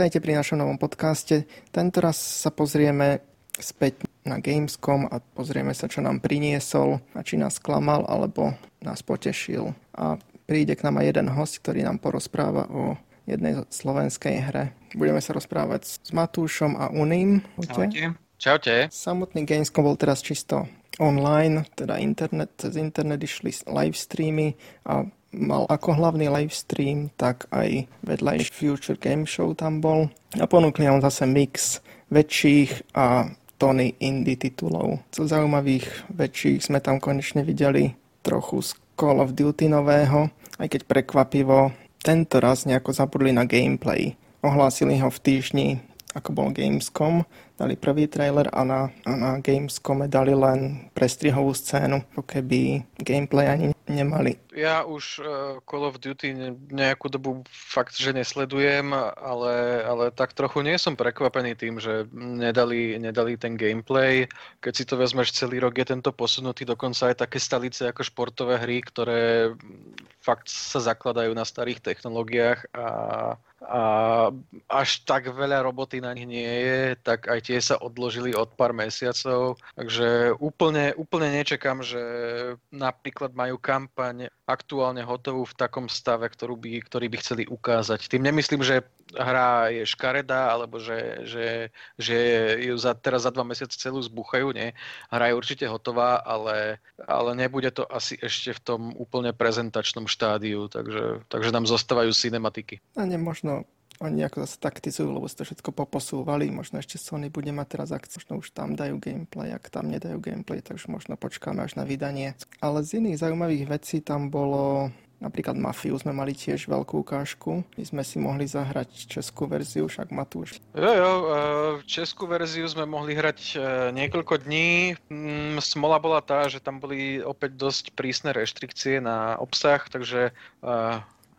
Vítajte pri našom novom podcaste. Tento raz sa pozrieme späť na Gamescom a pozrieme sa, čo nám priniesol a či nás klamal alebo nás potešil. A príde k nám aj jeden host, ktorý nám porozpráva o jednej slovenskej hre. Budeme sa rozprávať s Matúšom a Uním. Čaute. Čaute. Samotný Gamescom bol teraz čisto online, teda internet, cez internet išli live streamy a mal ako hlavný live stream, tak aj vedľajší Future Game Show tam bol. A ponúkli nám zase mix väčších a tony indie titulov. Co zaujímavých väčších sme tam konečne videli trochu z Call of Duty nového, aj keď prekvapivo tento raz nejako zabudli na gameplay. Ohlásili ho v týždni, ako bol Gamescom, dali prvý trailer a na, a na Gamescome dali len prestrihovú scénu, ako keby gameplay ani nemali. Ja už uh, Call of Duty ne, nejakú dobu fakt, že nesledujem, ale, ale tak trochu nie som prekvapený tým, že nedali, nedali ten gameplay. Keď si to vezmeš celý rok, je tento posunutý dokonca aj také stalice ako športové hry, ktoré fakt sa zakladajú na starých technológiách a a až tak veľa roboty na nich nie je, tak aj tie sa odložili od pár mesiacov, takže úplne, úplne nečakám, že napríklad majú kampaň aktuálne hotovú v takom stave, ktorú by, ktorý by chceli ukázať. Tým nemyslím, že hra je škaredá, alebo že, že, že ju za, teraz za dva mesiace celú zbuchajú, nie. Hra je určite hotová, ale, ale nebude to asi ešte v tom úplne prezentačnom štádiu, takže, takže nám zostávajú cinematiky. A nemožno oni ako zase taktizujú, lebo si to všetko poposúvali. Možno ešte Sony bude mať teraz akciu, možno už tam dajú gameplay, ak tam nedajú gameplay, takže možno počkáme až na vydanie. Ale z iných zaujímavých vecí tam bolo Napríklad Mafiu sme mali tiež veľkú ukážku. My sme si mohli zahrať českú verziu, však Matúš. Jo, jo, e, českú verziu sme mohli hrať e, niekoľko dní. Mm, smola bola tá, že tam boli opäť dosť prísne reštrikcie na obsah, takže e,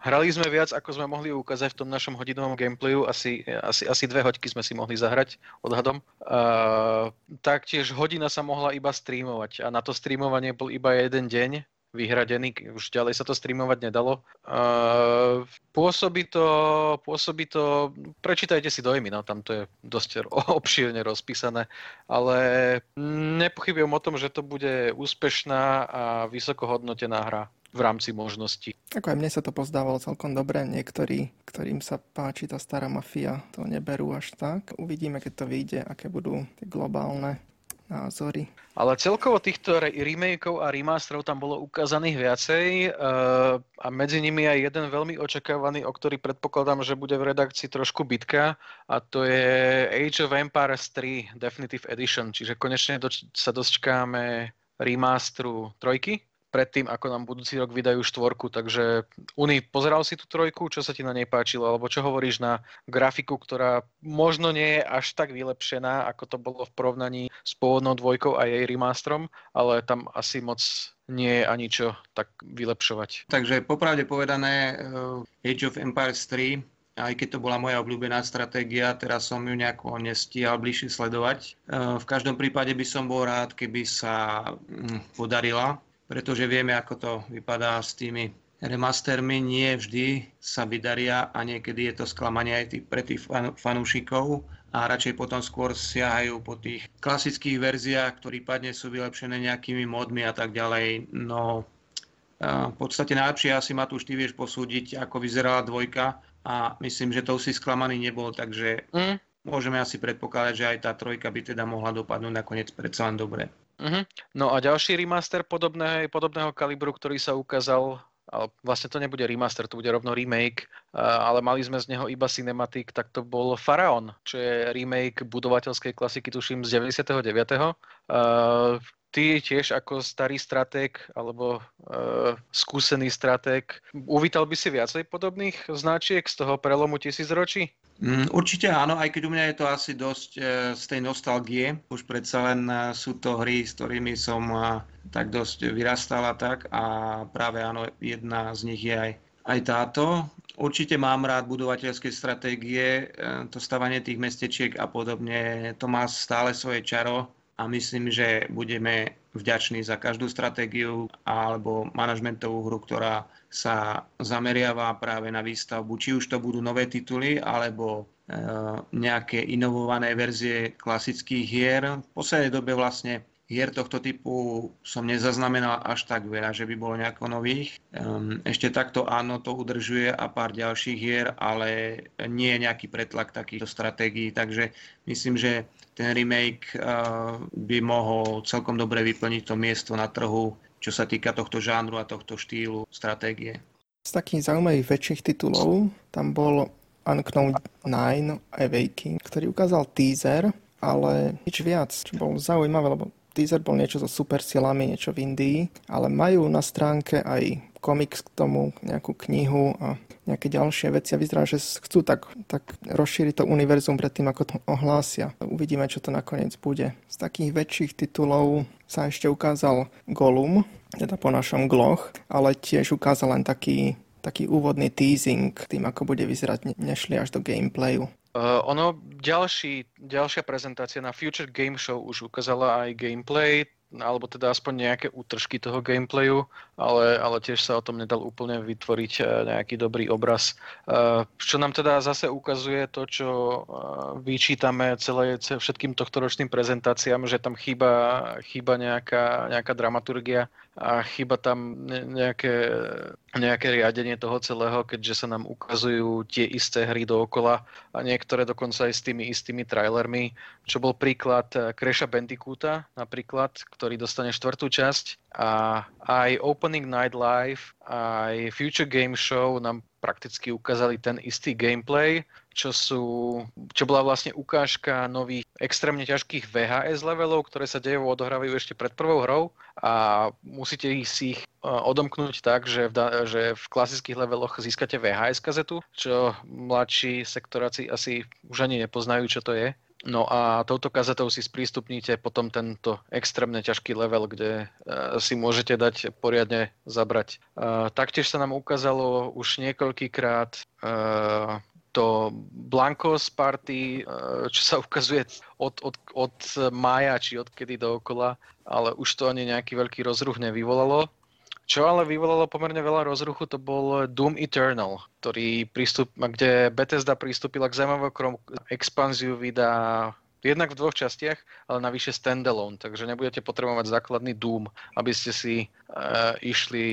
Hrali sme viac, ako sme mohli ukázať v tom našom hodinovom gameplayu. Asi, asi, asi dve hoďky sme si mohli zahrať odhadom. Uh, taktiež hodina sa mohla iba streamovať a na to streamovanie bol iba jeden deň vyhradený, už ďalej sa to streamovať nedalo. Uh, pôsobí to, pôsobí to, prečítajte si dojmy, no tam to je dosť obšírne rozpísané, ale nepochybujem o tom, že to bude úspešná a vysoko hodnotená hra v rámci možností. Ako aj mne sa to pozdávalo celkom dobre, niektorí, ktorým sa páči tá stará mafia, to neberú až tak. Uvidíme, keď to vyjde, aké budú tie globálne názory. Ale celkovo týchto remakeov a remasterov tam bolo ukázaných viacej uh, a medzi nimi aj jeden veľmi očakávaný, o ktorý predpokladám, že bude v redakcii trošku bitka a to je Age of Empires 3 Definitive Edition, čiže konečne doč- sa dočkáme remasteru trojky predtým, ako nám budúci rok vydajú štvorku. Takže Uni, pozeral si tú trojku, čo sa ti na nej páčilo, alebo čo hovoríš na grafiku, ktorá možno nie je až tak vylepšená, ako to bolo v porovnaní s pôvodnou dvojkou a jej remasterom, ale tam asi moc nie je ani čo tak vylepšovať. Takže popravde povedané, uh, Age of Empires 3 aj keď to bola moja obľúbená stratégia, teraz som ju nejako nestíhal bližšie sledovať. Uh, v každom prípade by som bol rád, keby sa mm, podarila pretože vieme, ako to vypadá s tými remastermi. Nie vždy sa vydaria a niekedy je to sklamanie aj tých, pre tých fanúšikov a radšej potom skôr siahajú po tých klasických verziách, ktoré prípadne sú vylepšené nejakými modmi a tak ďalej. No v podstate najlepšie asi Matúš, ty vieš posúdiť, ako vyzerala dvojka a myslím, že to si sklamaný nebol, takže mm. môžeme asi predpokladať, že aj tá trojka by teda mohla dopadnúť nakoniec predsa len dobre. Uh-huh. No a ďalší remaster podobné, podobného kalibru, ktorý sa ukázal, ale vlastne to nebude remaster, to bude rovno remake, ale mali sme z neho iba cinematik, tak to bol Faraon, čo je remake budovateľskej klasiky, tuším, z 99. Uh, ty tiež ako starý stratég alebo uh, skúsený stratég, uvítal by si viacej podobných značiek z toho prelomu tisícročí? Mm, určite áno, aj keď u mňa je to asi dosť e, z tej nostalgie. Už predsa len e, sú to hry, s ktorými som e, tak dosť vyrastal a tak. A práve áno, jedna z nich je aj, aj táto. Určite mám rád budovateľské stratégie, to stavanie tých mestečiek a podobne. To má stále svoje čaro a myslím, že budeme vďační za každú stratégiu alebo manažmentovú hru, ktorá sa zameriava práve na výstavbu, či už to budú nové tituly alebo nejaké inovované verzie klasických hier. V poslednej dobe vlastne hier tohto typu som nezaznamenal až tak veľa, že by bolo nejako nových. Ehm, ešte takto áno, to udržuje a pár ďalších hier, ale nie je nejaký pretlak takýchto stratégií, takže myslím, že ten remake eh, by mohol celkom dobre vyplniť to miesto na trhu, čo sa týka tohto žánru a tohto štýlu stratégie. Z takých zaujímavých väčších titulov tam bol Unknown 9 Awakening, ktorý ukázal teaser, ale nič viac, čo bolo zaujímavé, lebo teaser bol niečo so supersilami, niečo v Indii, ale majú na stránke aj komiks k tomu, nejakú knihu a nejaké ďalšie veci a vyzerá, že chcú tak, tak rozšíriť to univerzum pred tým, ako to ohlásia. Uvidíme, čo to nakoniec bude. Z takých väčších titulov sa ešte ukázal Gollum, teda po našom Gloch, ale tiež ukázal len taký taký úvodný teasing tým, ako bude vyzerať, nešli až do gameplayu. Uh, ono, ďalší, ďalšia prezentácia na Future Game Show už ukázala aj gameplay, alebo teda aspoň nejaké útržky toho gameplayu, ale, ale tiež sa o tom nedal úplne vytvoriť eh, nejaký dobrý obraz. Eh, čo nám teda zase ukazuje to, čo vyčítame celé, všetkým tohtoročným prezentáciám, že tam chýba, chýba nejaká, nejaká dramaturgia a chýba tam nejaké, nejaké riadenie toho celého, keďže sa nám ukazujú tie isté hry dookola a niektoré dokonca aj s tými istými trailermi, čo bol príklad Crasha Bandicoota napríklad, ktorý dostane štvrtú časť a aj Opening Night Live, aj Future Game Show nám prakticky ukázali ten istý gameplay, čo, sú, čo bola vlastne ukážka nových extrémne ťažkých VHS levelov, ktoré sa dejovo odohrávajú ešte pred prvou hrou a musíte si ich e, odomknúť tak, že v, že v klasických leveloch získate VHS kazetu, čo mladší sektoráci asi už ani nepoznajú, čo to je. No a touto kazetou si sprístupníte potom tento extrémne ťažký level, kde uh, si môžete dať poriadne zabrať. Uh, taktiež sa nám ukázalo už niekoľkýkrát to Blancos Party, čo sa ukazuje od, od, od mája či odkedy dookola, ale už to ani nejaký veľký rozruch nevyvolalo. Čo ale vyvolalo pomerne veľa rozruchu, to bol Doom Eternal, ktorý prístup, kde Bethesda pristúpila k zaujímavom expanziu vydá jednak v dvoch častiach, ale navyše standalone, takže nebudete potrebovať základný Doom, aby ste si e, išli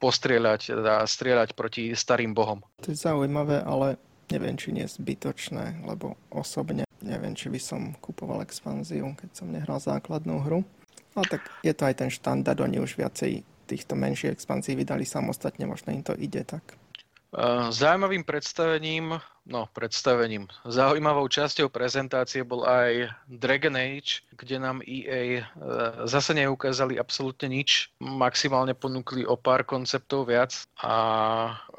postrieľať, teda strieľať proti starým bohom. To je zaujímavé, ale neviem, či nie zbytočné, lebo osobne neviem, či by som kupoval expanziu, keď som nehral základnú hru. Ale tak je to aj ten štandard, oni už viacej týchto menších expancií vydali samostatne, možno im to ide tak. Zaujímavým predstavením, no predstavením, zaujímavou časťou prezentácie bol aj Dragon Age, kde nám EA e, zase neukázali absolútne nič, maximálne ponúkli o pár konceptov viac a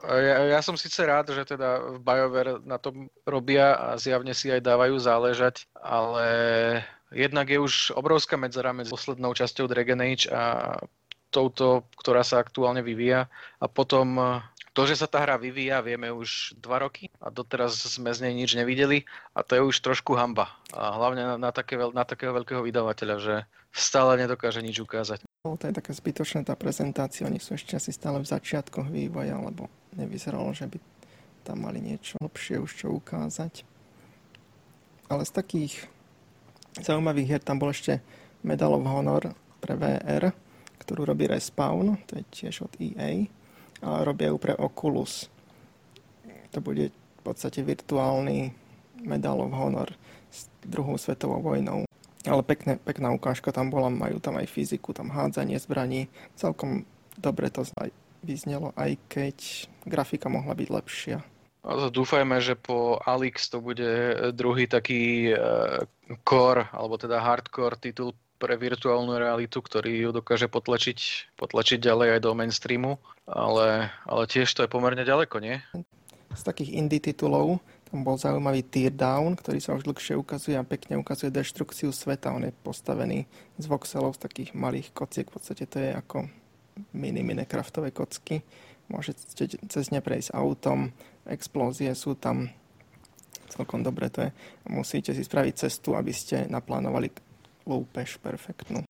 ja, ja som síce rád, že teda v BioWare na tom robia a zjavne si aj dávajú záležať, ale jednak je už obrovská medzera medzi poslednou časťou Dragon Age a touto, ktorá sa aktuálne vyvíja. A potom to, že sa tá hra vyvíja, vieme už dva roky a doteraz sme z nej nič nevideli a to je už trošku hamba. A hlavne na, na, také, na takého veľkého vydavateľa, že stále nedokáže nič ukázať. No, to je také zbytočné tá prezentácia, oni sú ešte asi stále v začiatkoch vývoja, lebo nevyzeralo, že by tam mali niečo lepšie už čo ukázať. Ale z takých zaujímavých hier tam bol ešte Medal of Honor pre VR, ktorú robí Respawn, to je tiež od EA, a robia ju pre Oculus. To bude v podstate virtuálny Medal of Honor s druhou svetovou vojnou. Ale pekné, pekná ukážka tam bola, majú tam aj fyziku, tam hádzanie zbraní. Celkom dobre to vyznelo, aj keď grafika mohla byť lepšia. Dúfajme, že po Alix to bude druhý taký uh, core, alebo teda hardcore titul pre virtuálnu realitu, ktorý ju dokáže potlačiť, potlačiť ďalej aj do mainstreamu, ale, ale tiež to je pomerne ďaleko, nie? Z takých indie titulov tam bol zaujímavý Teardown, ktorý sa už dlhšie ukazuje a pekne ukazuje deštrukciu sveta. On je postavený z voxelov, z takých malých kociek. V podstate to je ako mini Minecraftové kocky. Môžete cez ne prejsť autom, explózie sú tam celkom dobre to je. Musíte si spraviť cestu, aby ste naplánovali lúpež perfektnú.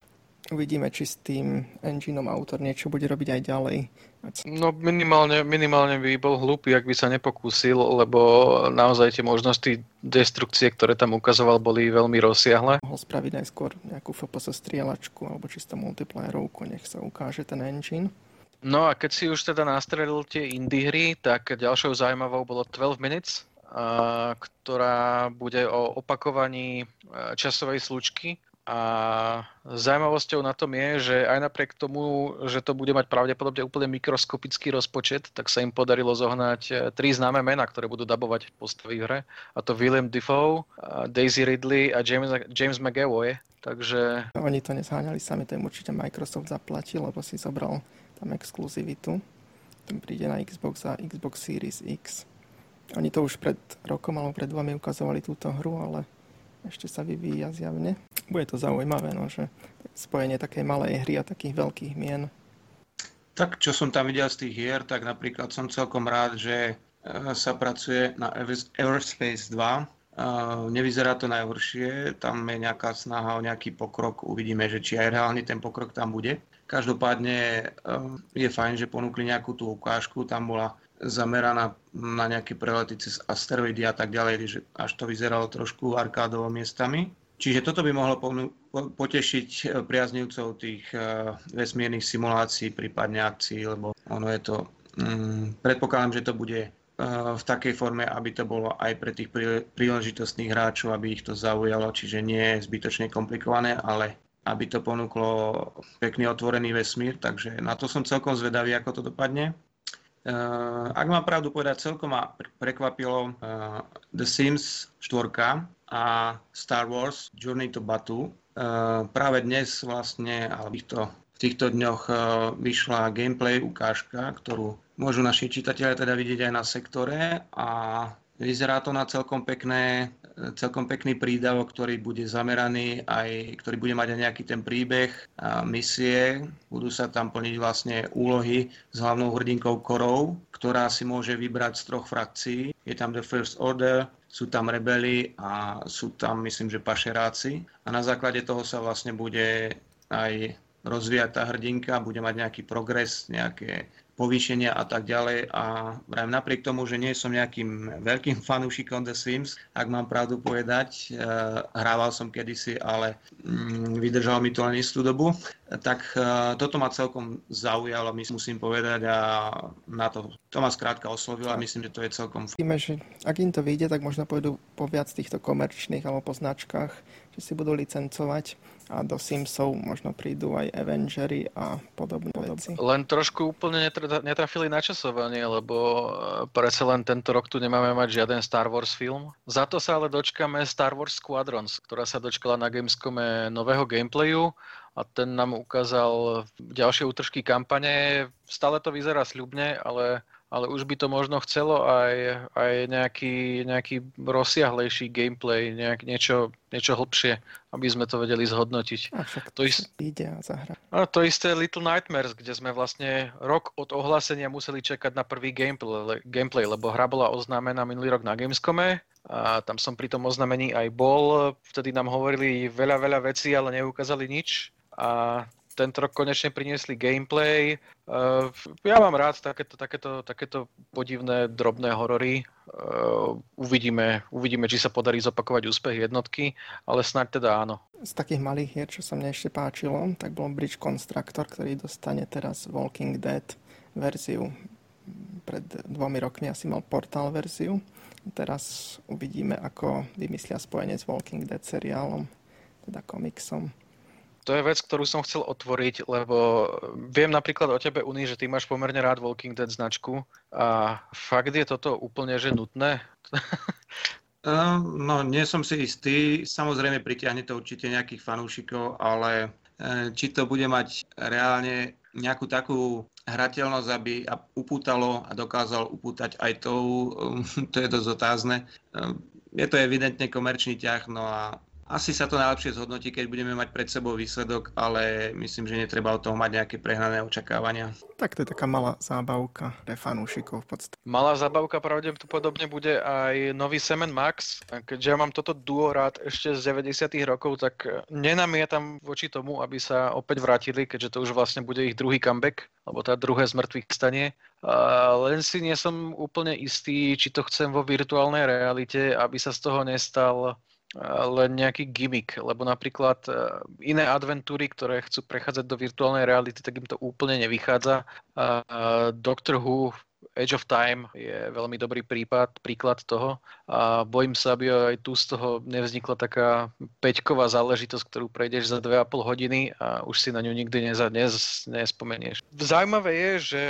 Uvidíme, či s tým engineom autor niečo bude robiť aj ďalej. No minimálne, minimálne by bol hlúpy, ak by sa nepokúsil, lebo naozaj tie možnosti destrukcie, ktoré tam ukazoval, boli veľmi rozsiahle. Mohol spraviť najskôr nejakú FPS strieľačku alebo čisto multiplayerovku, nech sa ukáže ten engine. No a keď si už teda nastrelil tie indie hry, tak ďalšou zaujímavou bolo 12 Minutes, ktorá bude o opakovaní časovej slučky a zaujímavosťou na tom je, že aj napriek tomu, že to bude mať pravdepodobne úplne mikroskopický rozpočet, tak sa im podarilo zohnať e, tri známe mená, ktoré budú dabovať postavy v hre. A to William Defoe, Daisy Ridley a James, James McAvoy. Takže... Oni to nezháňali sami, to im určite Microsoft zaplatil, lebo si zobral tam exkluzivitu. Ten príde na Xbox a Xbox Series X. Oni to už pred rokom alebo pred dvomi ukazovali túto hru, ale ešte sa vyvíja zjavne. Bude to zaujímavé, no, že spojenie takej malej hry a takých veľkých mien. Tak, čo som tam videl z tých hier, tak napríklad som celkom rád, že e, sa pracuje na Everspace 2. E, nevyzerá to najhoršie, tam je nejaká snaha o nejaký pokrok, uvidíme, že či aj reálny ten pokrok tam bude. Každopádne e, je fajn, že ponúkli nejakú tú ukážku, tam bola zameraná na nejaké prelety cez asteroidy a tak ďalej, že až to vyzeralo trošku arkádovo miestami. Čiže toto by mohlo potešiť eh, priaznivcov tých eh, vesmírnych simulácií, prípadne akcií, lebo ono je to, mm, predpokladám, že to bude eh, v takej forme, aby to bolo aj pre tých príležitostných hráčov, aby ich to zaujalo, čiže nie je zbytočne komplikované, ale aby to ponúklo pekný otvorený vesmír, takže na to som celkom zvedavý, ako to dopadne. Uh, ak mám pravdu povedať, celkom ma prekvapilo uh, The Sims 4 a Star Wars Journey to Batu. Uh, práve dnes vlastne, ale to, v týchto dňoch vyšla gameplay ukážka, ktorú môžu naši čitatelia teda vidieť aj na sektore a vyzerá to na celkom pekné celkom pekný prídavok, ktorý bude zameraný aj, ktorý bude mať aj nejaký ten príbeh a misie. Budú sa tam plniť vlastne úlohy s hlavnou hrdinkou Korou, ktorá si môže vybrať z troch frakcií. Je tam The First Order, sú tam rebeli a sú tam, myslím, že pašeráci. A na základe toho sa vlastne bude aj rozvíjať tá hrdinka, bude mať nejaký progres, nejaké povýšenia a tak ďalej. A vrajím, napriek tomu, že nie som nejakým veľkým fanúšikom The Sims, ak mám pravdu povedať, e, hrával som kedysi, ale mm, vydržalo mi to len istú dobu, tak e, toto ma celkom zaujalo, musím povedať a na to, to ma skrátka oslovilo a myslím, že to je celkom... Víme, že ak im to vyjde, tak možno pôjdu po viac týchto komerčných alebo po značkách, že si budú licencovať a do Simsov možno prídu aj Avengery a podobné veci. Len trošku úplne netrafili na časovanie, lebo e, predsa len tento rok tu nemáme mať žiaden Star Wars film. Za to sa ale dočkame Star Wars Squadrons, ktorá sa dočkala na Gamescome nového gameplayu a ten nám ukázal ďalšie útržky kampane. Stále to vyzerá sľubne, ale ale už by to možno chcelo aj, aj nejaký, nejaký rozsiahlejší gameplay, nejak, niečo, niečo hlbšie, aby sme to vedeli zhodnotiť. A však to, is... ide a zahra. A to isté Little Nightmares, kde sme vlastne rok od ohlásenia museli čakať na prvý gameplay, gameplay lebo hra bola oznámená minulý rok na Gamescome a tam som pri tom oznámení aj bol. Vtedy nám hovorili veľa, veľa vecí, ale neukázali nič. A tento rok konečne priniesli gameplay. Uh, ja mám rád takéto, takéto, takéto podivné, drobné horory. Uh, uvidíme, uvidíme, či sa podarí zopakovať úspech jednotky, ale snáď teda áno. Z takých malých hier, čo sa mne ešte páčilo, tak bol Bridge Constructor, ktorý dostane teraz Walking Dead verziu. Pred dvomi rokmi asi mal portál verziu. Teraz uvidíme, ako vymyslia spojenie s Walking Dead seriálom, teda komiksom to je vec, ktorú som chcel otvoriť, lebo viem napríklad o tebe, Uni, že ty máš pomerne rád Walking Dead značku a fakt je toto úplne že nutné? Ehm, no, nie som si istý. Samozrejme, pritiahne to určite nejakých fanúšikov, ale e, či to bude mať reálne nejakú takú hrateľnosť, aby upútalo a dokázal upútať aj tou, to je dosť otázne. Ehm, je to evidentne komerčný ťah, no a Asi sa to najlepšie zhodnotí, keď budeme mať pred sebou výsledok, ale myslím, že netreba od toho mať nejaké prehnané očakávania. Tak to je taká malá zábavka pre fanúšikov v podstate. Malá zábavka pravdepodobne bude aj nový Semen Max. Keďže ja mám toto duo rád ešte z 90 rokov, tak nenamietam voči tomu, aby sa opäť vrátili, keďže to už vlastne bude ich druhý comeback, alebo teda druhé z mŕtvych stanie. len si nie som úplne istý, či to chcem vo virtuálnej realite, aby sa z toho nestal len nejaký gimmick, lebo napríklad e, iné adventúry, ktoré chcú prechádzať do virtuálnej reality, tak im to úplne nevychádza. Doctor Who Age of Time je veľmi dobrý prípad, príklad toho a bojím sa, aby aj tu z toho nevznikla taká peťková záležitosť, ktorú prejdeš za 2,5 hodiny a už si na ňu nikdy neza, nez, nespomenieš. Zaujímavé je, že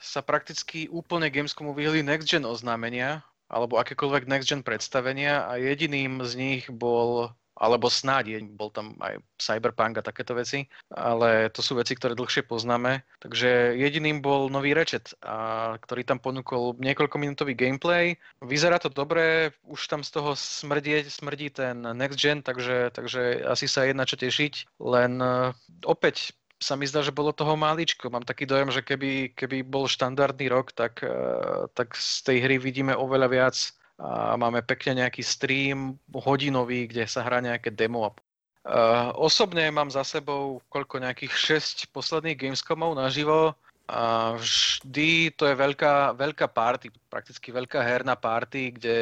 sa prakticky úplne Gamescomu vyhli next gen oznámenia, alebo akékoľvek next gen predstavenia a jediným z nich bol alebo snáď bol tam aj Cyberpunk a takéto veci, ale to sú veci, ktoré dlhšie poznáme. Takže jediným bol nový Ratchet, a, ktorý tam ponúkol niekoľkominútový gameplay. Vyzerá to dobre, už tam z toho smrdí, smrdí ten next gen, takže, takže asi sa jedna čo tešiť, len uh, opäť sa mi zdá, že bolo toho máličko. Mám taký dojem, že keby, keby bol štandardný rok, tak, eh, tak z tej hry vidíme oveľa viac a máme pekne nejaký stream hodinový, kde sa hrá nejaké demo. Uh, osobne mám za sebou koľko nejakých 6 posledných Gamescomov naživo a vždy to je veľká, veľká party, prakticky veľká herná party, kde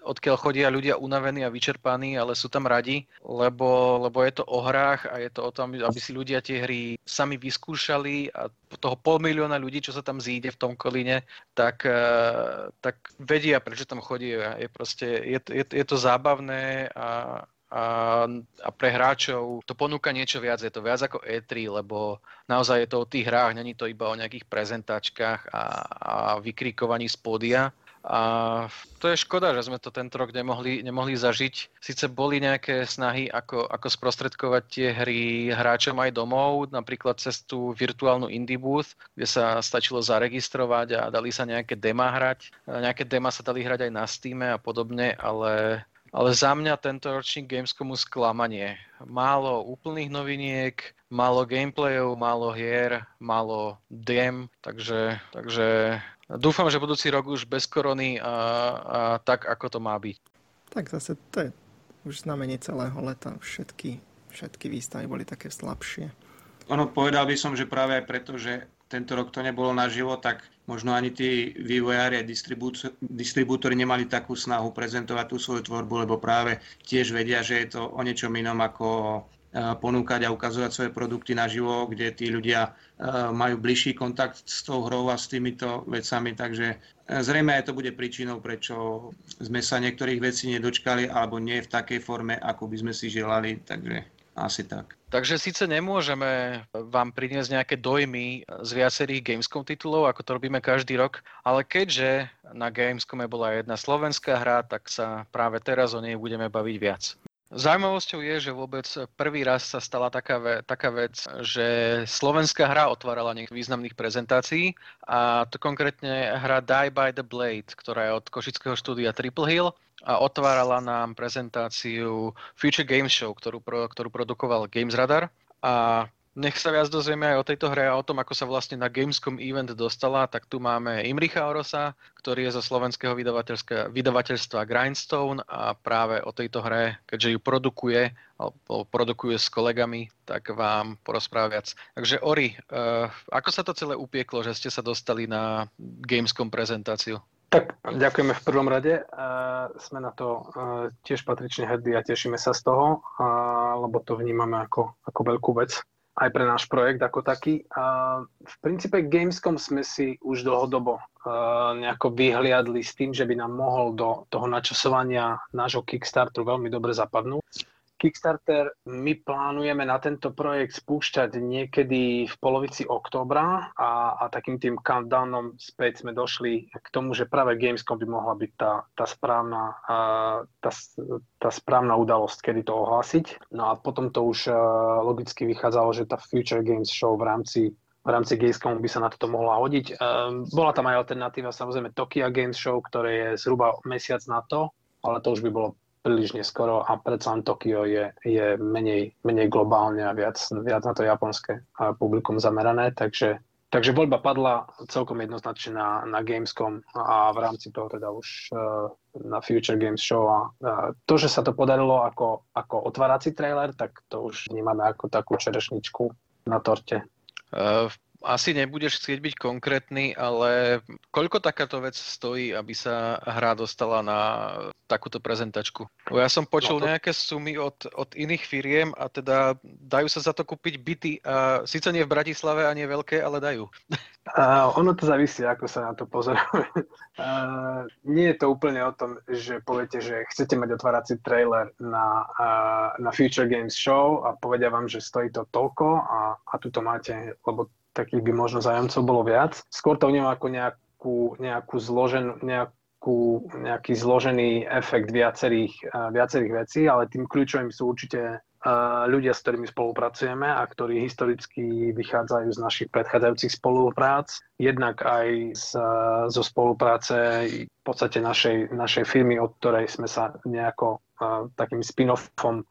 odkiaľ chodia ľudia unavení a vyčerpaní, ale sú tam radi, lebo, lebo je to o hrách a je to o tom, aby si ľudia tie hry sami vyskúšali a toho pol milióna ľudí, čo sa tam zíde v tom kolíne, tak, eh, tak vedia, prečo tam chodí. Je, proste, je, je, je to zábavné a, a, a pre hráčov to ponúka niečo viac, je to viac ako E3, lebo naozaj je to o tých hrách, není to iba o nejakých prezentačkách a, a vykrikovaní z pódia. A to je škoda, že sme to tento rok nemohli, nemohli zažiť. Sice boli nejaké snahy, ako, ako sprostredkovať tie hry hráčom aj domov, napríklad cez tú virtuálnu indie booth, kde sa stačilo zaregistrovať a dali sa nejaké dema hrať. Nejaké dema sa dali hrať aj na Steam a podobne, ale ale za mňa tento ročník Gamescomu sklamanie. Málo úplných noviniek, málo gameplayov, málo hier, málo dem, takže, takže dúfam, že budúci rok už bez korony a, a tak, ako to má byť. Tak zase to je už znamenie celého leta. Všetky, všetky výstavy boli také slabšie. Ono, povedal by som, že práve aj preto, že tento rok to nebolo naživo, tak možno ani tí vývojári a distribútori nemali takú snahu prezentovať tú svoju tvorbu, lebo práve tiež vedia, že je to o niečom inom ako e, ponúkať a ukazovať svoje produkty naživo, kde tí ľudia e, majú bližší kontakt s tou hrou a s týmito vecami, takže e, zrejme aj to bude príčinou, prečo sme sa niektorých vecí nedočkali alebo nie v takej forme, ako by sme si želali, takže asi tak. Takže síce nemôžeme vám priniesť nejaké dojmy z viacerých Gamescom titulov, ako to robíme každý rok, ale keďže na Gamescome bola jedna slovenská hra, tak sa práve teraz o nej budeme baviť viac. Zaujímavosťou je, že vôbec prvý raz sa stala taká, ve, taká vec, že slovenská hra otvárala niektorých významných prezentácií a to konkrétne hra Die by the Blade, ktorá je od košického štúdia Triple Hill a otvárala nám prezentáciu Future Games Show, ktorú, ktorú produkoval Games Radar. A nech sa viac dozvieme aj o tejto hre a o tom, ako sa vlastne na Gamescom event dostala, tak tu máme Imricha Orosa, ktorý je zo slovenského vydavateľstva Grindstone a práve o tejto hre, keďže ju produkuje, alebo produkuje s kolegami, tak vám porozpráva viac. Takže Ori, uh, ako sa to celé upieklo, že ste sa dostali na Gamescom prezentáciu? Tak ďakujeme v prvom rade. Uh, sme na to uh, tiež patrične hrdí a tešíme sa z toho, lebo to vnímame ako, ako veľkú vec aj pre náš projekt ako taký. V princípe Gamescom sme si už dlhodobo uh, nejako vyhliadli s tým, že by nám mohol do toho načasovania nášho Kickstarteru veľmi dobre zapadnúť. Kickstarter my plánujeme na tento projekt spúšťať niekedy v polovici októbra a, a takým tým countdownom späť sme došli k tomu, že práve Gamescom by mohla byť tá, tá, správna, tá, tá správna udalosť, kedy to ohlásiť. No a potom to už logicky vychádzalo, že tá Future Games Show v rámci v rámci Gamescomu by sa na toto mohla hodiť. Bola tam aj alternatíva, samozrejme Tokia Games Show, ktoré je zhruba mesiac na to, ale to už by bolo príliš neskoro a predsa len Tokio je, je menej, menej globálne a viac, viac na to japonské publikum zamerané, takže Takže voľba padla celkom jednoznačne na, na Gamescom a v rámci toho teda už uh, na Future Games Show. A uh, to, že sa to podarilo ako, ako otvárací trailer, tak to už vnímame ako takú čerešničku na torte. Uh, asi nebudeš chcieť byť konkrétny, ale koľko takáto vec stojí, aby sa hra dostala na takúto prezentačku? Ja som počul no to... nejaké sumy od, od iných firiem a teda dajú sa za to kúpiť byty a síce nie v Bratislave a nie veľké, ale dajú. Uh, ono to závisí, ako sa na to pozoruje. Uh, nie je to úplne o tom, že poviete, že chcete mať otvárací trailer na, na Future Games Show a povedia vám, že stojí to toľko a, a tu to máte, lebo takých by možno zájomcov bolo viac. Skôr to vnímam ako nejakú, nejakú zloženú, nejakú, nejaký zložený efekt viacerých, uh, viacerých vecí, ale tým kľúčovým sú určite uh, ľudia, s ktorými spolupracujeme a ktorí historicky vychádzajú z našich predchádzajúcich spoluprác. Jednak aj z, zo spolupráce v podstate našej, našej firmy, od ktorej sme sa nejako takým spin-offom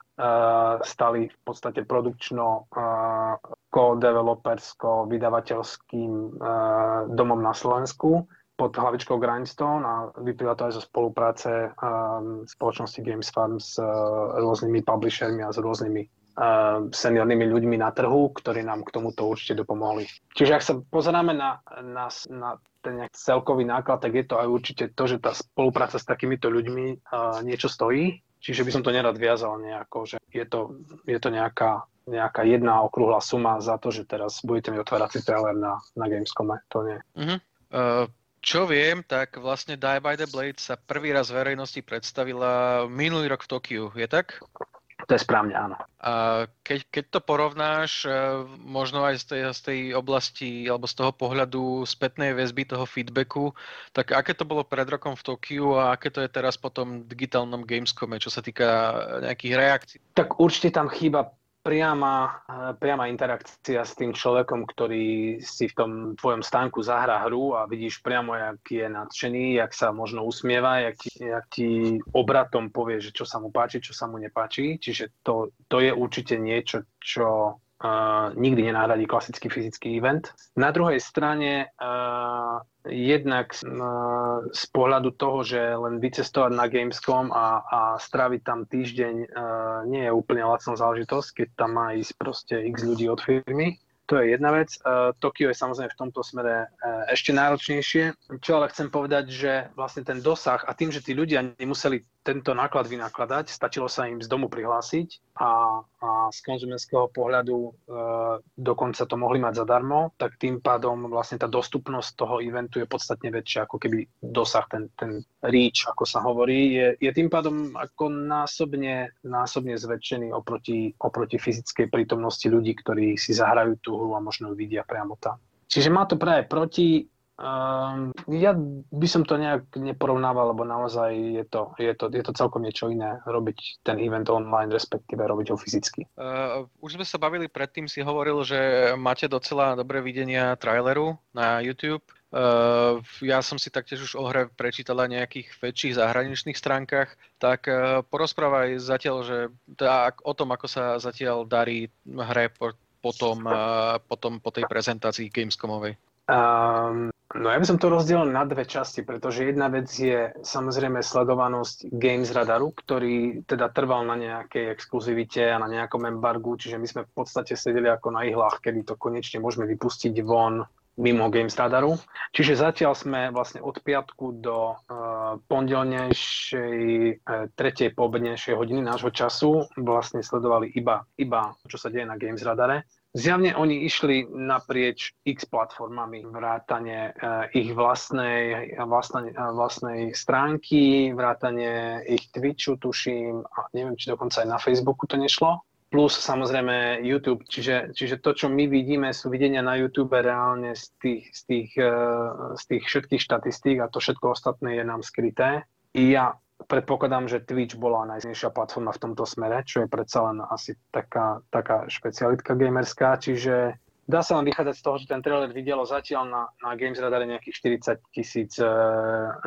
stali v podstate produkčno uh, ko-developersko vydavateľským uh, domom na Slovensku pod hlavičkou Grindstone a vyplýva to aj zo spolupráce spoločnosti Games Farm s rôznymi publishermi a s rôznymi uh, seniornými ľuďmi na trhu, ktorí nám k tomuto určite dopomohli. Čiže ak sa pozeráme na, na, na ten nejak celkový náklad, tak je to aj určite to, že tá spolupráca s takýmito ľuďmi uh, niečo stojí. Čiže by som to nerad viazal nejako, že je to, je to nejaká nejaká jedna okrúhla suma za to, že teraz budete mi otvárať si trailer na, na Gamescome. To nie. Uh-huh. Uh, čo viem, tak vlastne Die by the Blade sa prvý raz verejnosti predstavila minulý rok v Tokiu. Je tak? To je správne, áno. A keď, keď to porovnáš uh, možno aj z tej, z tej oblasti alebo z toho pohľadu spätnej väzby, toho feedbacku, tak aké to bolo pred rokom v Tokiu a aké to je teraz po tom digitálnom Gamescome, čo sa týka nejakých reakcií? Tak určite tam chýba priama, priama interakcia s tým človekom, ktorý si v tom tvojom stánku zahrá hru a vidíš priamo, jak je nadšený, jak sa možno usmieva, jak ti, jak ti obratom povie, že čo sa mu páči, čo sa mu nepáči. Čiže to, to je určite niečo, čo nikdy nenahradí klasický fyzický event. Na druhej strane uh, jednak uh, z pohľadu toho, že len vycestovať na Gamescom a, a stráviť tam týždeň uh, nie je úplne lacná záležitosť, keď tam má ísť proste x ľudí od firmy. To je jedna vec. Uh, Tokio je samozrejme v tomto smere uh, ešte náročnejšie. Čo ale chcem povedať, že vlastne ten dosah a tým, že tí ľudia nemuseli tento náklad vynakladať, stačilo sa im z domu prihlásiť a, a z konzumenského pohľadu e, dokonca to mohli mať zadarmo, tak tým pádom vlastne tá dostupnosť toho eventu je podstatne väčšia, ako keby dosah, ten, ten reach, ako sa hovorí, je, je tým pádom ako násobne, násobne zväčšený oproti, oproti fyzickej prítomnosti ľudí, ktorí si zahrajú tú hru a možno ju vidia priamo tam. Čiže má to práve proti, Um, ja by som to nejak neporovnával, lebo naozaj je to, je, to, je to celkom niečo iné robiť ten event online, respektíve robiť ho fyzicky. Uh, už sme sa bavili predtým, si hovoril, že máte docela dobré videnia traileru na YouTube. Uh, ja som si taktiež už o hre prečítal na nejakých väčších zahraničných stránkach, tak uh, porozprávaj zatiaľ, že teda o tom, ako sa zatiaľ darí hre po, potom, uh, potom po tej prezentácii Gamescomovej. Um, no ja by som to rozdielil na dve časti, pretože jedna vec je samozrejme sledovanosť Games Radaru, ktorý teda trval na nejakej exkluzivite a na nejakom embargu, čiže my sme v podstate sedeli ako na ihlách, kedy to konečne môžeme vypustiť von mimo Games Radaru. Čiže zatiaľ sme vlastne od piatku do uh, pondelnejšej, uh, tretej poobednejšej hodiny nášho času vlastne sledovali iba, iba čo sa deje na Games Radare. Zjavne oni išli naprieč x platformami, vrátane uh, ich vlastnej, vlastnej, vlastnej stránky, vrátane ich Twitchu, tuším, a neviem, či dokonca aj na Facebooku to nešlo. Plus samozrejme YouTube, čiže, čiže to, čo my vidíme, sú videnia na YouTube reálne z tých, z tých, uh, z tých všetkých štatistík a to všetko ostatné je nám skryté. I ja predpokladám, že Twitch bola najznejšia platforma v tomto smere, čo je predsa len asi taká, taká špecialitka gamerská, čiže dá sa len vychádzať z toho, že ten trailer videlo zatiaľ na, na Games Radare nejakých 40 tisíc e,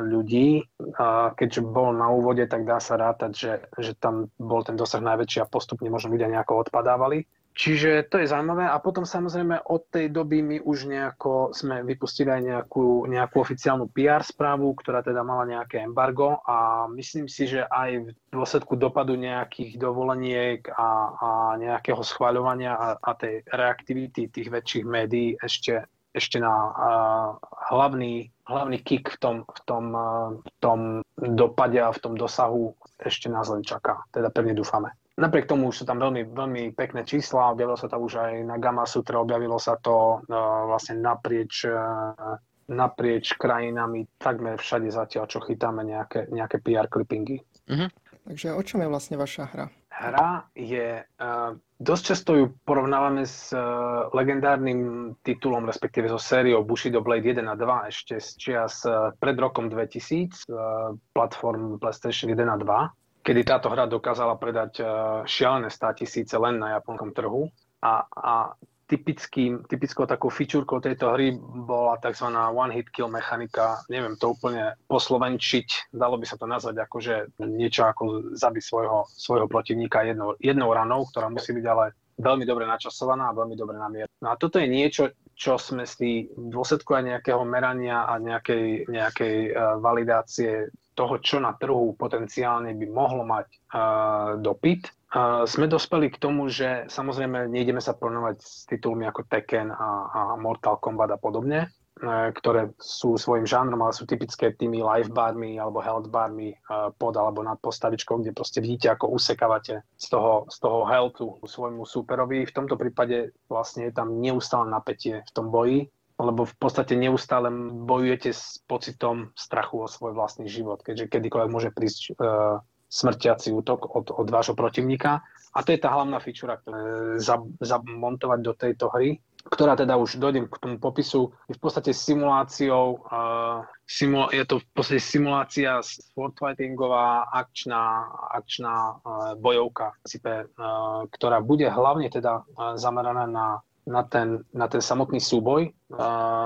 ľudí. A keďže bol na úvode, tak dá sa rátať, že, že tam bol ten dosah najväčší a postupne možno ľudia nejako odpadávali. Čiže to je zaujímavé a potom samozrejme od tej doby my už nejako sme vypustili aj nejakú, nejakú oficiálnu PR správu, ktorá teda mala nejaké embargo a myslím si, že aj v dôsledku dopadu nejakých dovoleniek a, a nejakého schváľovania a, a tej reaktivity tých väčších médií ešte, ešte na uh, hlavný, hlavný kick v tom, v, tom, uh, v tom dopade a v tom dosahu ešte nás len čaká. Teda pevne dúfame. Napriek tomu už sú tam veľmi, veľmi pekné čísla, objavilo sa to už aj na Gamma Sutra, objavilo sa to uh, vlastne naprieč, uh, naprieč krajinami, takmer všade zatiaľ, čo chytáme nejaké, nejaké PR clippingy. Uh-huh. Takže o čom je vlastne vaša hra? Hra je, uh, dosť často ju porovnávame s uh, legendárnym titulom, respektíve so sériou Bushido Blade 1 a 2 ešte z čias uh, pred rokom 2000, uh, platform PlayStation 1 a 2 kedy táto hra dokázala predať eh, šialené 100 tisíce len na japonskom trhu. A, a typickým, typickou takou fičúrkou tejto hry bola tzv. one-hit kill mechanika. Neviem to úplne poslovenčiť, dalo by sa to nazvať ako, že niečo ako zabiť svojho, svojho protivníka jednou, jednou ranou, ktorá musí byť ale veľmi dobre načasovaná a veľmi dobre namier. No a toto je niečo, čo sme si v dôsledku aj nejakého merania a nejakej, nejakej uh, validácie toho, čo na trhu potenciálne by mohlo mať uh, dopyt, uh, sme dospeli k tomu, že samozrejme nejdeme sa porovnávať s titulmi ako Tekken a, a Mortal Kombat a podobne, uh, ktoré sú svojim žánrom, ale sú typické tými life barmi alebo health barmi pod alebo nad postavičkou, kde proste vidíte, ako usekávate z toho, z toho healthu svojmu superovi. V tomto prípade vlastne je tam neustále napätie v tom boji, lebo v podstate neustále bojujete s pocitom strachu o svoj vlastný život, keďže kedykoľvek môže prísť uh, smrtiaci útok od, od vášho protivníka. A to je tá hlavná fičúra, ktorú zamontovať do tejto hry, ktorá teda už dojdem k tomu popisu, je v podstate simuláciou, uh, simul- je to v podstate simulácia sportfightingová, akčná, akčná uh, bojovka, uh, ktorá bude hlavne teda uh, zameraná na na ten, na ten samotný súboj.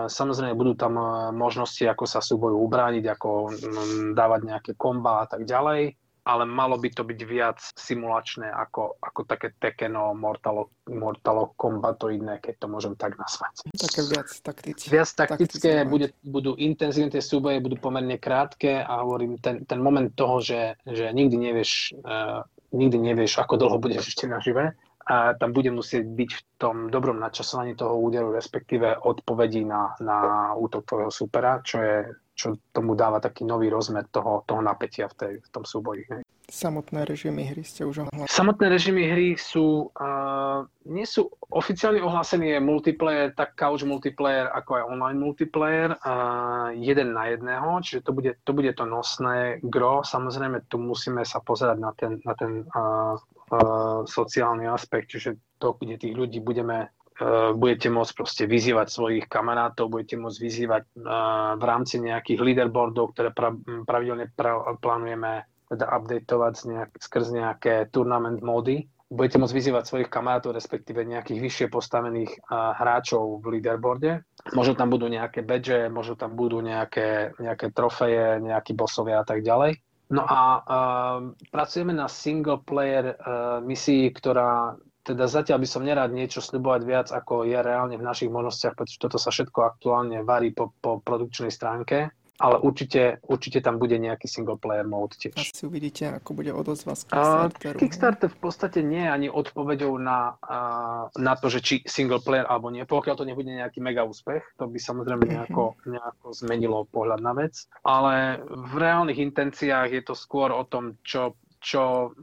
Samozrejme budú tam e, možnosti, ako sa súboju ubrániť, ako mm, dávať nejaké komba a tak ďalej, ale malo by to byť viac simulačné ako, ako také Tekeno, Mortalo, Mortalo kombatoidné, keď to môžem tak nazvať. Také viac taktické. Viac taktické, bude, budú intenzívne tie súboje, budú pomerne krátke a hovorím, ten, ten moment toho, že, že nikdy nevieš, uh, nikdy nevieš, ako dlho budeš ešte nažive, a tam bude musieť byť v tom dobrom načasovaní toho úderu, respektíve odpovedí na, na útok tvojho supera, čo, je, čo tomu dáva taký nový rozmer toho, toho napätia v, tej, v tom súboji. Ne? Samotné režimy hry ste už ohlásili. Samotné režimy hry sú, uh, nie sú oficiálne ohlásený je multiplayer, tak couch multiplayer, ako aj online multiplayer, uh, jeden na jedného, čiže to bude, to bude to nosné gro. Samozrejme, tu musíme sa pozerať na ten, na ten uh, uh, sociálny aspekt, čiže to, kde tých ľudí budeme uh, budete môcť proste vyzývať svojich kamarátov, budete môcť vyzývať v rámci nejakých leaderboardov, ktoré pra, pravidelne pra, plánujeme teda updateovať nejak, skrz nejaké tournament módy. Budete môcť vyzývať svojich kamarátov, respektíve nejakých vyššie postavených uh, hráčov v leaderboarde. Možno tam budú nejaké badge, možno tam budú nejaké, nejaké trofeje, nejakí bosovia a tak ďalej. No a uh, pracujeme na single player uh, misii, ktorá teda zatiaľ by som nerád niečo sľubovať viac, ako je reálne v našich možnostiach, pretože toto sa všetko aktuálne varí po, po produkčnej stránke ale určite, určite tam bude nejaký single player mode tiež. Asi uvidíte, ako bude odozva z Kickstarteru. Uh, Kickstarter v podstate nie je ani odpoveďou na, uh, na to, že či single player alebo nie, pokiaľ to nebude nejaký mega úspech, to by samozrejme mhm. nejako, nejako zmenilo pohľad na vec, ale v reálnych intenciách je to skôr o tom, čo čo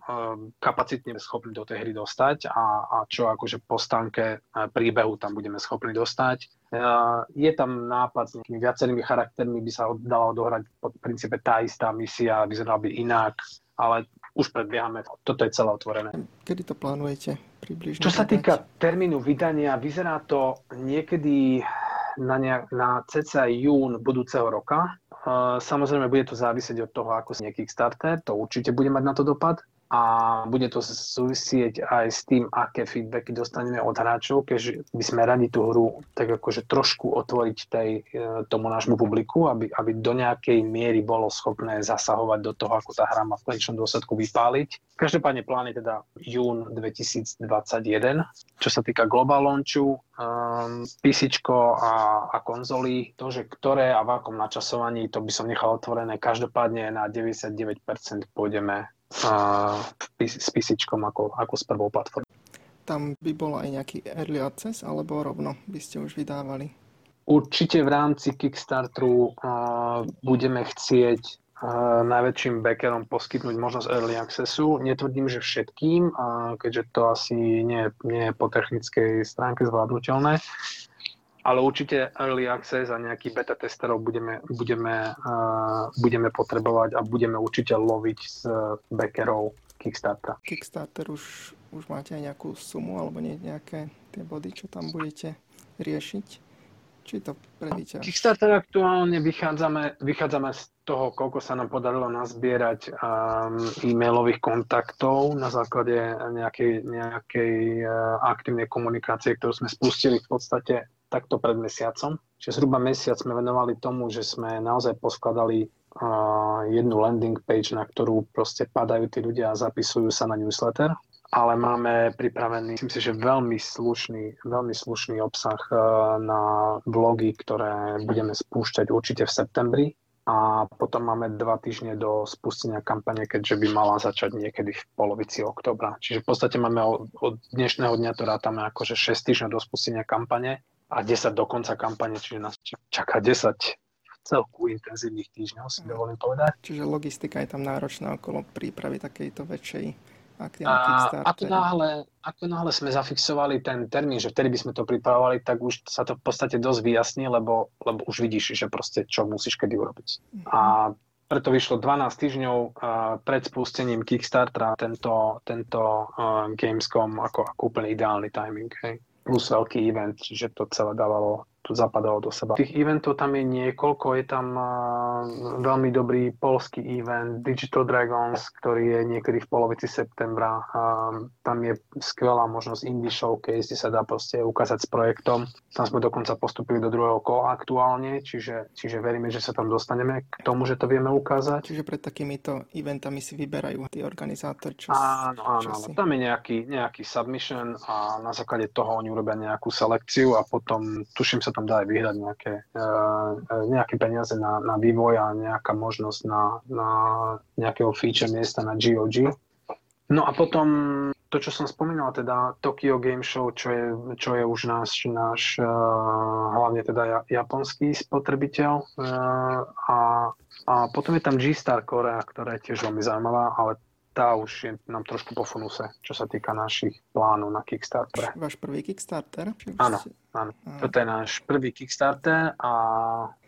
kapacitne sme schopní do tej hry dostať a, a čo akože po stánke príbehu tam budeme schopní dostať. Je tam nápad s nejakými viacerými charaktermi, by sa dala odohrať pod princípe tá istá misia, vyzerala by inak, ale už predbiehame, toto je celé otvorené. Kedy to plánujete približne? Čo sa týka termínu vydania, vyzerá to niekedy na, nejak, na cca jún budúceho roka. Samozrejme, bude to závisieť od toho, ako znie Kickstarter, to určite bude mať na to dopad. A bude to súvisieť aj s tým, aké feedbacky dostaneme od hráčov, keďže by sme radi tú hru tak akože trošku otvoriť tej, e, tomu nášmu publiku, aby, aby do nejakej miery bolo schopné zasahovať do toho, ako tá hra má v konečnom dôsledku vypáliť. Každopádne plán je teda jún 2021. Čo sa týka global launchu, um, PC a, a konzoly, to, že ktoré a v akom načasovaní, to by som nechal otvorené. Každopádne na 99% pôjdeme s PC ako, ako s prvou platformou. Tam by bol aj nejaký early access, alebo rovno by ste už vydávali? Určite v rámci Kickstarteru uh, budeme chcieť najväčším backerom poskytnúť možnosť early accessu. Netvrdím, že všetkým, keďže to asi nie, nie je po technickej stránke zvládnutelné, ale určite early access a nejaký beta testerov budeme, budeme, uh, budeme potrebovať a budeme určite loviť z backerov Kickstarter. Kickstarter už, už máte aj nejakú sumu alebo nie, nejaké tie body, čo tam budete riešiť? Či to prevíte? Kickstarter aktuálne vychádzame, vychádzame z toho, koľko sa nám podarilo nazbierať um, e-mailových kontaktov na základe nejakej, nejakej uh, aktívnej komunikácie, ktorú sme spustili v podstate takto pred mesiacom. Čiže zhruba mesiac sme venovali tomu, že sme naozaj poskladali jednu landing page, na ktorú proste padajú tí ľudia a zapisujú sa na newsletter. Ale máme pripravený, myslím si, že veľmi slušný, veľmi slušný obsah uh, na blogy, ktoré budeme spúšťať určite v septembri. A potom máme dva týždne do spustenia kampane, keďže by mala začať niekedy v polovici oktobra. Čiže v podstate máme od dnešného dňa to rátame akože 6 týždňov do spustenia kampane a 10 do konca kampane, čiže nás čaká 10 celku intenzívnych týždňov, si dovolím povedať. Čiže logistika je tam náročná okolo prípravy takejto väčšej akcie a ako náhle, ako náhle sme zafixovali ten termín, že vtedy by sme to pripravovali, tak už sa to v podstate dosť vyjasní, lebo, lebo už vidíš, že proste čo musíš kedy urobiť. Mm-hmm. A preto vyšlo 12 týždňov pred spustením Kickstartera tento, tento uh, Gamescom ako, ako úplne ideálny timing. Hej plus veľký event, čiže to celé dávalo zapadalo do seba. Tých eventov tam je niekoľko, je tam uh, veľmi dobrý polský event Digital Dragons, ktorý je niekedy v polovici septembra. Uh, tam je skvelá možnosť indie showcase, kde sa dá proste ukázať s projektom. Tam sme dokonca postupili do druhého kola aktuálne, čiže, čiže veríme, že sa tam dostaneme k tomu, že to vieme ukázať. Čiže pred takýmito eventami si vyberajú tí organizátori, čo Áno, áno, áno. Tam je nejaký, nejaký submission a na základe toho oni urobia nejakú selekciu a potom, tuším sa tam dá aj vyhrať nejaké, e, e, nejaké peniaze na, na vývoj a nejaká možnosť na, na nejakého feature miesta na GOG. No a potom to, čo som spomínal, teda Tokyo Game Show, čo je, čo je už náš, náš uh, hlavne teda japonský spotrebiteľ. Uh, a, a potom je tam G-Star Korea, ktorá je tiež veľmi zaujímavá, ale tá už je nám trošku po funuse, čo sa týka našich plánov na Kickstarter. Váš prvý Kickstarter? Áno, áno. Toto je náš prvý Kickstarter a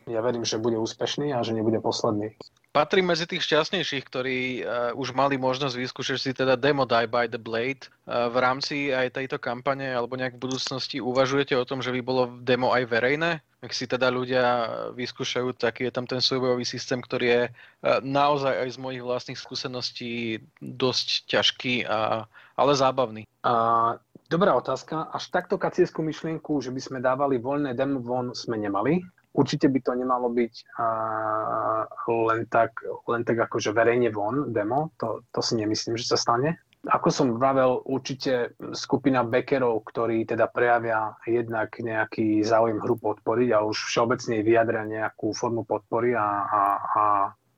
ja verím, že bude úspešný a že nebude posledný. Patrím medzi tých šťastnejších, ktorí uh, už mali možnosť vyskúšať si teda demo Die by the Blade. Uh, v rámci aj tejto kampane alebo nejak v budúcnosti uvažujete o tom, že by bolo demo aj verejné? Ak si teda ľudia vyskúšajú, tak je tam ten súbojový systém, ktorý je uh, naozaj aj z mojich vlastných skúseností dosť ťažký, a, ale zábavný. Uh, dobrá otázka. Až takto kacierskú myšlienku, že by sme dávali voľné demo von, sme nemali. Určite by to nemalo byť uh, len, tak, len tak akože verejne von demo, to, to si nemyslím, že sa stane. Ako som vravel, určite skupina backerov, ktorí teda prejavia jednak nejaký záujem hru podporiť, ale už všeobecne vyjadria nejakú formu podpory a, a, a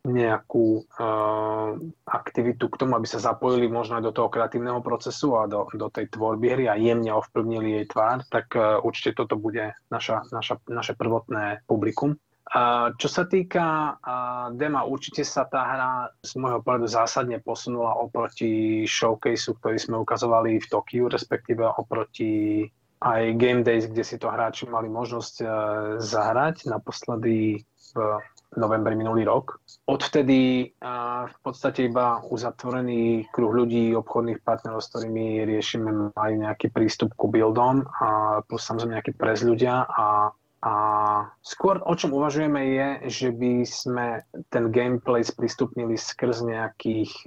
nejakú uh, aktivitu k tomu, aby sa zapojili možno aj do toho kreatívneho procesu a do, do tej tvorby hry a jemne ovplyvnili jej tvár, tak uh, určite toto bude naša, naša, naše prvotné publikum. Uh, čo sa týka uh, Dema, určite sa tá hra z môjho pohľadu zásadne posunula oproti showcaseu, ktorý sme ukazovali v Tokiu, respektíve oproti aj Game Days, kde si to hráči mali možnosť uh, zahrať. Naposledy v novembri minulý rok. Odvtedy v podstate iba uzatvorený kruh ľudí, obchodných partnerov, s ktorými riešime, majú nejaký prístup ku buildom a plus samozrejme nejaký prez ľudia a A skôr o čom uvažujeme je, že by sme ten gameplay sprístupnili skrz nejakých,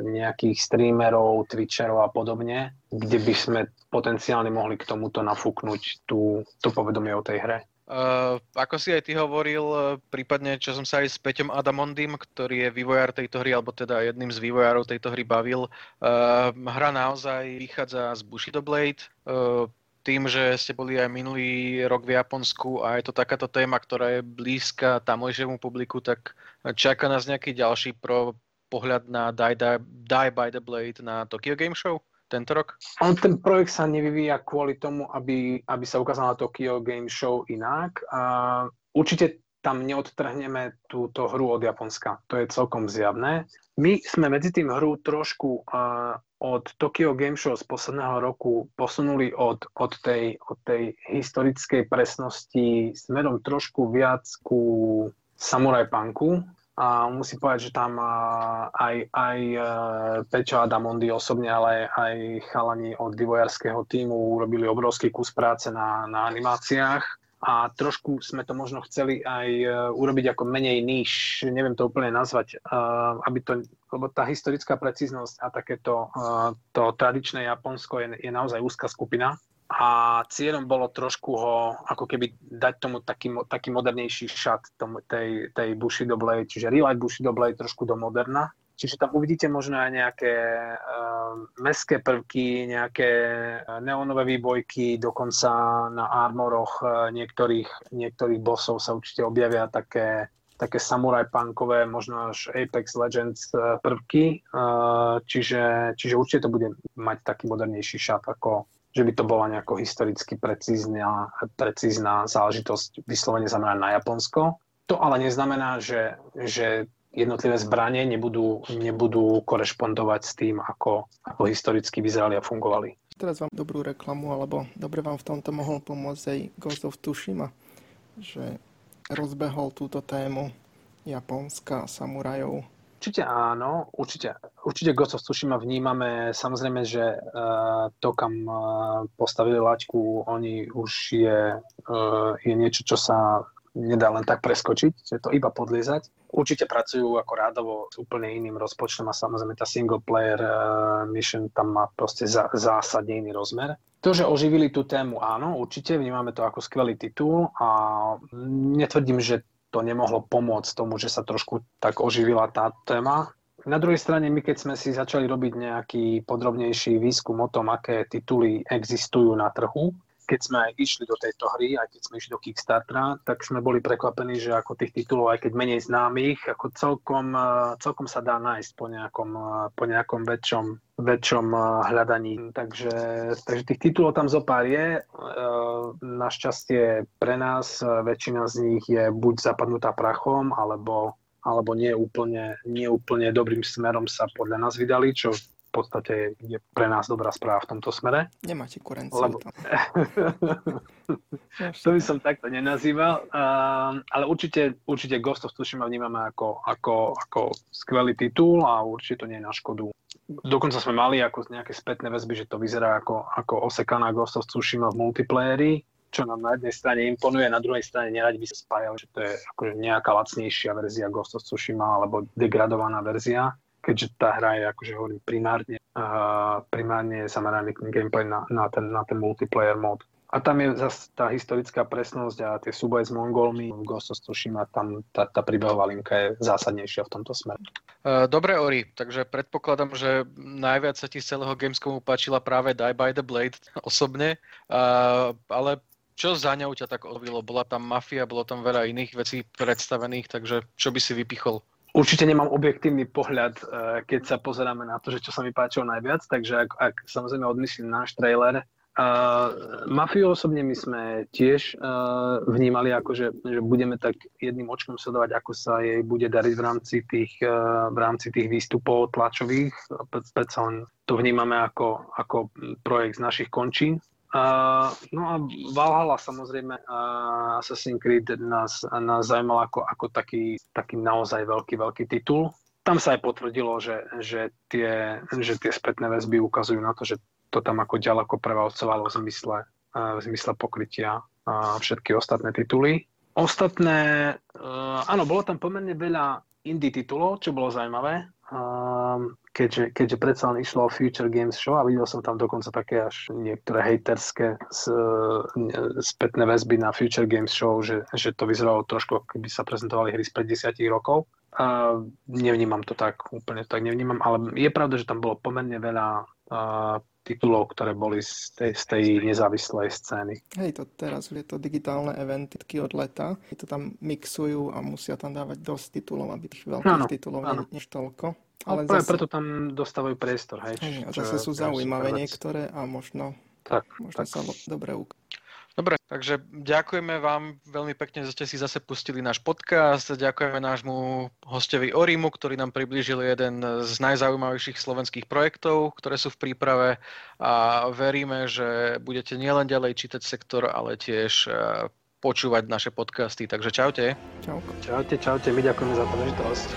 nejakých streamerov, twitcherov a podobne, kde by sme potenciálne mohli k tomuto nafúknuť tú, to povedomie o tej hre. Uh, ako si aj ty hovoril, uh, prípadne čo som sa aj s Peťom Adamondim, ktorý je vývojár tejto hry, alebo teda jedným z vývojárov tejto hry bavil, uh, hra naozaj vychádza z Bushido Blade, uh, tým, že ste boli aj minulý rok v Japonsku a je to takáto téma, ktorá je blízka tamojšiemu publiku, tak čaká nás nejaký ďalší pro pohľad na Die, Die, Die by the Blade na Tokyo Game Show? Tento rok? On, ten projekt sa nevyvíja kvôli tomu, aby, aby sa ukázal na Tokyo Game Show inak. A určite tam neodtrhneme túto hru od Japonska. To je celkom zjavné. My sme medzi tým hru trošku uh, od Tokyo Game Show z posledného roku posunuli od, od, tej, od tej historickej presnosti smerom trošku viac ku Samurai Punku, a musím povedať, že tam aj, aj e, Pečo Adamondi osobne, ale aj chalani od vývojárskeho týmu urobili obrovský kus práce na, na animáciách. A trošku sme to možno chceli aj e, urobiť ako menej níž, neviem to úplne nazvať, e, aby to, lebo tá historická precíznosť a takéto to tradičné Japonsko je, je naozaj úzka skupina a cieľom bolo trošku ho ako keby dať tomu taký, taký modernejší šat tomu, tej, tej Bushido Blade, čiže relight Bushido Blade trošku do moderna. Čiže tam uvidíte možno aj nejaké uh, mestské prvky, nejaké uh, neonové výbojky, dokonca na armoroch uh, niektorých, niektorých bossov sa určite objavia také, také samuraj punkové, možno až Apex Legends prvky, uh, čiže, čiže určite to bude mať taký modernejší šat ako, že by to bola nejako historicky precízna, precízna záležitosť vyslovene zameraná na Japonsko. To ale neznamená, že, že jednotlivé zbranie nebudú, nebudú korešpondovať s tým, ako, ako historicky vyzerali a fungovali. Teraz vám dobrú reklamu, alebo dobre vám v tomto mohol pomôcť aj Ghost of Tsushima, že rozbehol túto tému Japonska, samurajov Určite áno, určite, určite Ghost of Tsushima vnímame, samozrejme, že uh, to, kam uh, postavili laťku, oni už je, uh, je niečo, čo sa nedá len tak preskočiť, že to iba podliezať. Určite pracujú ako rádovo s úplne iným rozpočtom a samozrejme tá single player uh, mission tam má proste za, zásadne iný rozmer. To, že oživili tú tému, áno, určite vnímame to ako skvelý titul a netvrdím, že to nemohlo pomôcť tomu, že sa trošku tak oživila tá téma. Na druhej strane, my keď sme si začali robiť nejaký podrobnejší výskum o tom, aké tituly existujú na trhu, keď sme išli do tejto hry, aj keď sme išli do Kickstartera, tak sme boli prekvapení, že ako tých titulov, aj keď menej známych, ako celkom, eh, celkom sa dá nájsť po nejakom, eh, po nejakom väčšom, väčšom eh, hľadaní. Takže, takže tých titulov tam zo pár je. Našťastie pre nás väčšina z nich je buď zapadnutá prachom, alebo alebo nie úplne, nie úplne dobrým smerom sa podľa nás vydali, čo v podstate je pre nás dobrá správa v tomto smere. Nemáte kurenciu lebo... to by som takto nenazýval, uh, ale určite, určite Ghost of Tsushima vnímame ako, ako, ako skvelý titul a určite to nie je na škodu. Dokonca sme mali ako nejaké spätné väzby, že to vyzerá ako, ako osekaná Ghost of Tsushima v multiplayeri, čo nám na jednej strane imponuje, na druhej strane neradi by sa spájali, že to je akože nejaká lacnejšia verzia Ghost of Tsushima alebo degradovaná verzia keďže tá hra je, akože hovorím, primárne, uh, primárne zameraný gameplay na, na, ten, na ten multiplayer mod. A tam je zase tá historická presnosť a tie súboje s Mongolmi v Ghost of Tsushima, tam tá, tá príbehová linka je zásadnejšia v tomto smere. Dobre, Ori, takže predpokladám, že najviac sa ti z celého Gamescomu páčila práve Die by the Blade osobne, uh, ale čo za ňou ťa tak odvilo? Bola tam mafia, bolo tam veľa iných vecí predstavených, takže čo by si vypichol? Určite nemám objektívny pohľad, eh, keď sa pozeráme na to, že čo sa mi páčilo najviac, takže ak, ak samozrejme odmyslím náš trailer, Uh, Mafiu osobne my sme tiež uh, vnímali ako, že, že budeme tak jedným očkom sledovať, ako sa jej bude dariť v rámci tých, uh, v rámci tých výstupov tlačových. Predsa to vnímame ako, ako projekt z našich končín. Uh, no a Valhalla samozrejme uh, Assassin's Creed nás, nás zaujímal ako, ako taký, taký naozaj veľký, veľký titul. Tam sa aj potvrdilo, že, že, tie, že tie spätné väzby ukazujú na to, že to tam ako ďaleko prevalcovalo v zmysle, uh, v zmysle pokrytia a všetky ostatné tituly. Ostatné, uh, áno, bolo tam pomerne veľa indie titulov, čo bolo zaujímavé, um, keďže, keďže predsa len išlo o Future Games Show a videl som tam dokonca také až niektoré hejterské z, spätné väzby na Future Games Show, že, že to vyzeralo trošku, keby sa prezentovali hry z 50 rokov. Uh, nevnímam to tak, úplne tak nevnímam, ale je pravda, že tam bolo pomerne veľa titulov, ktoré boli z tej, z tej nezávislej scény. Hej, to teraz je to digitálne eventy od leta. To tam mixujú a musia tam dávať dosť titulov, aby tých veľkých ano, titulov ano. než toľko. Ale, ale zase... preto tam dostávajú priestor. Hej, hej, a zase sú zaujímavé niektoré a možno, tak, možno tak. sa dobre ukážu. Dobre, takže ďakujeme vám veľmi pekne, že ste si zase pustili náš podcast. Ďakujeme nášmu hostovi Orimu, ktorý nám priblížil jeden z najzaujímavejších slovenských projektov, ktoré sú v príprave a veríme, že budete nielen ďalej čítať sektor, ale tiež e, počúvať naše podcasty. Takže čaute. Čauko. Čaute, čaute. My ďakujeme za príležitosť.